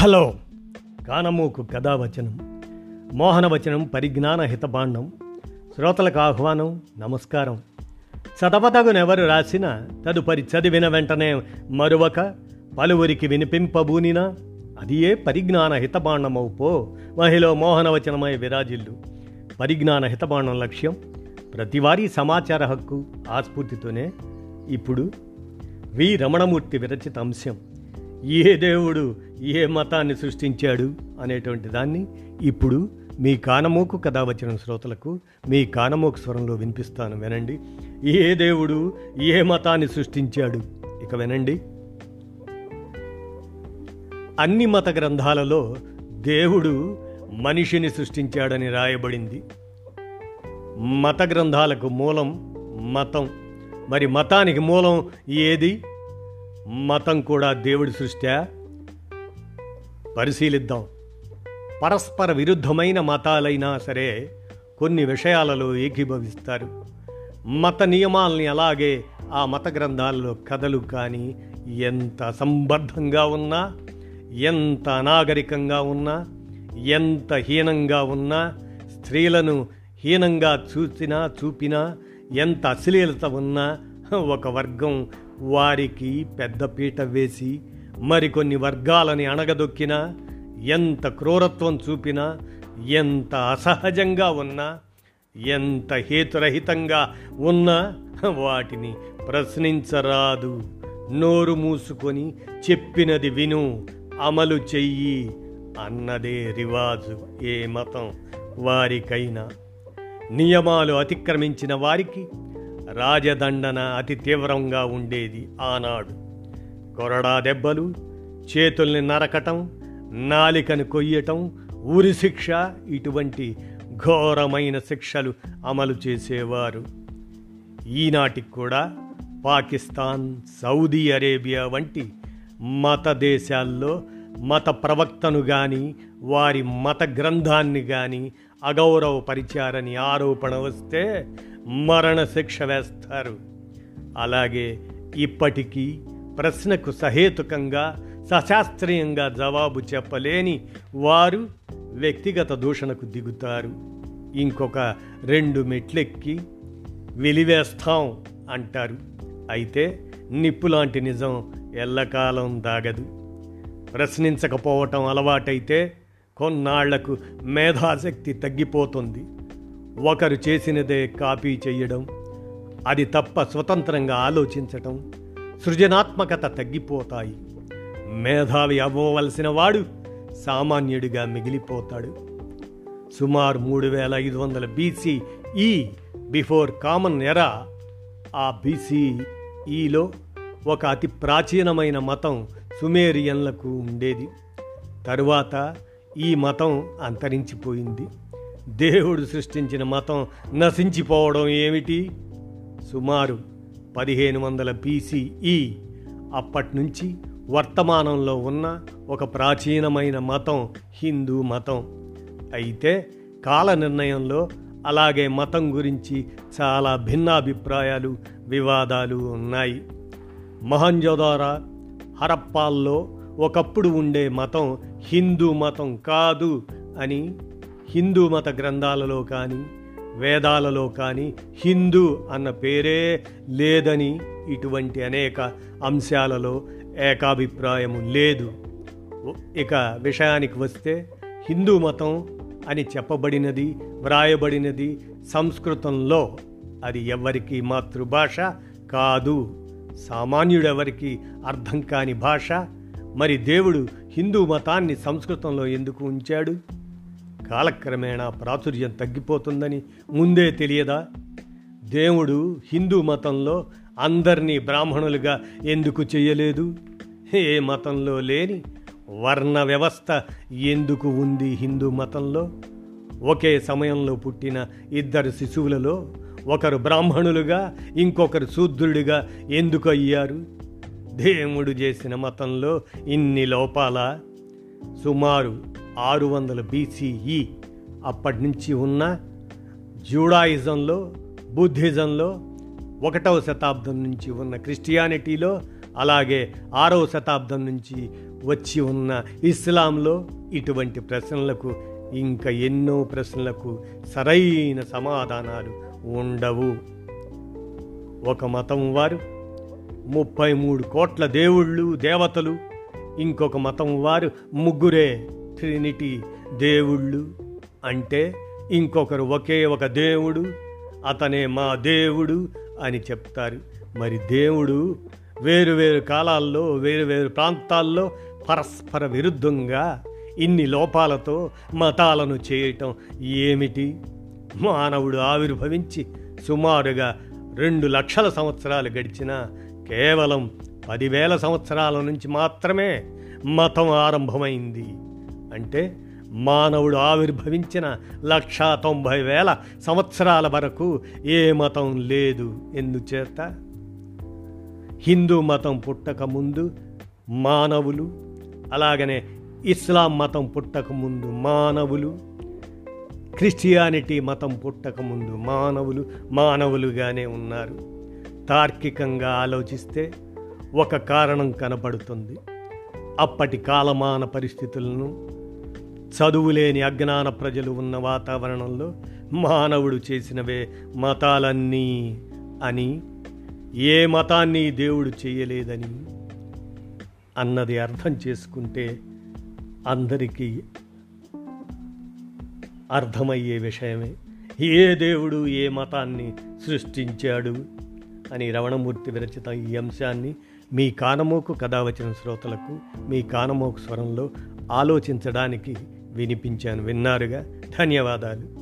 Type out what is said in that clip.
Hello. కానమూకు కథావచనం మోహనవచనం పరిజ్ఞాన హితభాండం శ్రోతలకు ఆహ్వానం నమస్కారం. చదవతగునెవరు రాసిన తదుపరి చదివిన వెంటనే మరువక పలువురికి వినిపింపబూనినా అది ఏ పరిజ్ఞాన హితబాండమవు పో మహిళ మోహనవచనమై విరాజిల్లు. పరిజ్ఞాన హితబాండం లక్ష్యం ప్రతివారీ సమాచార హక్కు ఆస్ఫూర్తితోనే. ఇప్పుడు వి రమణమూర్తి విరచిత అంశం. ఏ దేవుడు ఏ మతాన్ని సృష్టించాడు అనేటువంటి దాన్ని ఇప్పుడు మీ కానమోకు కథ వచ్చిన శ్రోతలకు మీ కానమోకు స్వరంలో వినిపిస్తాను. వినండి. ఏ దేవుడు ఏ మతాన్ని సృష్టించాడు? ఇక వినండి. అన్ని మత గ్రంథాలలో దేవుడు మనిషిని సృష్టించాడని రాయబడింది. మత గ్రంథాలకు మూలం మతం. మరి మతానికి మూలం ఏది? మతం కూడా దేవుడి సృష్ట్యా? పరిశీలిద్దాం. పరస్పర విరుద్ధమైన మతాలైనా సరే కొన్ని విషయాలలో ఏకీభవిస్తారు. మత నియమాల్ని అలాగే ఆ మత గ్రంథాలలో కథలు కానీ ఎంత సంబద్ధంగా ఉన్నా ఎంత అనాగరికంగా ఉన్నా ఎంత హీనంగా ఉన్నా స్త్రీలను హీనంగా చూసినా చూపినా ఎంత అశ్లీలత ఉన్నా ఒక వర్గం వారికి పెద్దపీట వేసి మరికొన్ని వర్గాలని అణగదొక్కినా ఎంత క్రూరత్వం చూపినా ఎంత అసహజంగా ఉన్నా ఎంత హేతురహితంగా ఉన్నా వాటిని ప్రశ్నించరాదు. నోరు మూసుకొని చెప్పినది విను అమలు చెయ్యి అన్నదే రివాజు ఏ మతం వారికైనా. నియమాలు అతిక్రమించిన వారికి రాజదండన అతి తీవ్రంగా ఉండేది ఆనాడు. కొరడా దెబ్బలు చేతుల్ని నరకటం నాలికను కొయ్యటం ఉరి శిక్ష ఇటువంటి ఘోరమైన శిక్షలు అమలు చేసేవారు. ఈనాటికి కూడా పాకిస్తాన్ సౌదీ అరేబియా వంటి మత దేశాల్లో మత ప్రవక్తను కానీ వారి మత గ్రంథాన్ని కానీ అగౌరవపరిచారని ఆరోపణ వస్తే మరణశిక్ష వేస్తారు. అలాగే ఇప్పటికీ ప్రశ్నకు సహేతుకంగా సశాస్త్రీయంగా జవాబు చెప్పలేని వారు వ్యక్తిగత దూషణకు దిగుతారు. ఇంకొక రెండు మెట్లెక్కి వెలివేస్తాం అంటారు. అయితే నిప్పులాంటి నిజం ఎల్లకాలం దాగదు. ప్రశ్నించకపోవటం అలవాటైతే కొన్నాళ్ళకు మేధాశక్తి తగ్గిపోతుంది. ఒకరు చేసినదే కాపీ చేయడం అది తప్ప స్వతంత్రంగా ఆలోచించటం సృజనాత్మకత తగ్గిపోతాయి. మేధావి అవ్వవలసిన వాడు సామాన్యుడిగా మిగిలిపోతాడు. సుమారు మూడు వేల ఐదు వందల బీసీ ఈ బిఫోర్ కామన్ ఎరా ఆ బీసీఈలో ఒక అతి ప్రాచీనమైన మతం సుమేరియన్లకు ఉండేది. తరువాత ఈ మతం అంతరించిపోయింది. దేవుడు సృష్టించిన మతం నశించిపోవడం ఏమిటి? సుమారు పదిహేను వందల బీసీఈ అప్పటి నుంచి వర్తమానంలో ఉన్న ఒక ప్రాచీనమైన మతం హిందూ మతం. అయితే కాల నిర్ణయంలో అలాగే మతం గురించి చాలా భిన్నాభిప్రాయాలు వివాదాలు ఉన్నాయి. మహంజోదార హరప్పాల్లో ఒకప్పుడు ఉండే మతం హిందూ మతం కాదు అని హిందూ మత గ్రంథాలలో కానీ వేదాలలో కానీ హిందూ అన్న పేరే లేదని ఇటువంటి అనేక అంశాలలో ఏకాభిప్రాయము లేదు. ఇక విషయానికి వస్తే హిందూ మతం అని చెప్పబడినది వ్రాయబడినది సంస్కృతంలో అది ఎవరికి మాతృభాష కాదు. సామాన్యుడెవరికి అర్థం కాని భాష మరి దేవుడు హిందూ మతాన్ని సంస్కృతంలో ఎందుకు ఉంచాడు? కాలక్రమేణా ప్రాచుర్యం తగ్గిపోతుందని ముందే తెలియదా? దేవుడు హిందూ మతంలో అందరినీ బ్రాహ్మణులుగా ఎందుకు చేయలేదు? ఏ మతంలో లేని వర్ణ వ్యవస్థ ఎందుకు ఉంది హిందూ మతంలో? ఒకే సమయంలో పుట్టిన ఇద్దరు శిశువులలో ఒకరు బ్రాహ్మణులుగా ఇంకొకరు శూద్రుడిగా ఎందుకు అయ్యారు? దేవుడు చేసిన మతంలో ఇన్ని లోపాల? సుమారు ఆరు వందల బీసీఈ అప్పటి నుంచి ఉన్న జూడాయిజంలో బుద్ధిజంలో ఒకటవ శతాబ్దం నుంచి ఉన్న క్రిస్టియానిటీలో అలాగే ఆరవ శతాబ్దం నుంచి వచ్చి ఉన్న ఇస్లాంలో ఇటువంటి ప్రశ్నలకు ఇంకా ఎన్నో ప్రశ్నలకు సరైన సమాధానాలు ఉండవు. ఒక మతం వారు ముప్పై మూడు కోట్ల దేవుళ్ళు దేవతలు. ఇంకొక మతం వారు ముగ్గురే ట్రినిటీ దేవుళ్ళు. అంటే ఇంకొకరు ఒకే ఒక దేవుడు అతనే మా దేవుడు అని చెప్తారు. మరి దేవుడు వేరు వేరు కాలాల్లో వేరు వేరు ప్రాంతాల్లో పరస్పర విరుద్ధంగా ఇన్ని లోపాలతో మతాలను చేయటం ఏమిటి? మానవుడు ఆవిర్భవించి సుమారుగా రెండు లక్షల సంవత్సరాలు గడిచినా కేవలం పదివేల సంవత్సరాల నుంచి మాత్రమే మతం ఆరంభమైంది. అంటే మానవుడు ఆవిర్భవించిన లక్షా తొంభై వేల సంవత్సరాల వరకు ఏ మతం లేదు ఎందుచేత? హిందూ మతం పుట్టక ముందు మానవులు అలాగనే ఇస్లాం మతం పుట్టక ముందు మానవులు క్రిస్టియానిటీ మతం పుట్టక ముందు మానవులు మానవులుగానే ఉన్నారు. తార్కికంగా ఆలోచిస్తే ఒక కారణం కనబడుతుంది. అప్పటి కాలమాన పరిస్థితులను చదువులేని అజ్ఞాన ప్రజలు ఉన్న వాతావరణంలో మానవుడు చేసినవే మతాలన్నీ అని ఏ మతాన్ని దేవుడు చేయలేదని అన్నది అర్థం చేసుకుంటే అందరికీ అర్థమయ్యే విషయమే. ఏ దేవుడు ఏ మతాన్ని సృష్టించాడు? అని రవణమూర్తి విరచిత ఈ అంశాన్ని మీ కానమోకు కథావచన శ్రోతలకు మీ కానమోకు స్వరంలో ఆలోచించడానికి వినిపించాను. విన్నారుగా? ధన్యవాదాలు.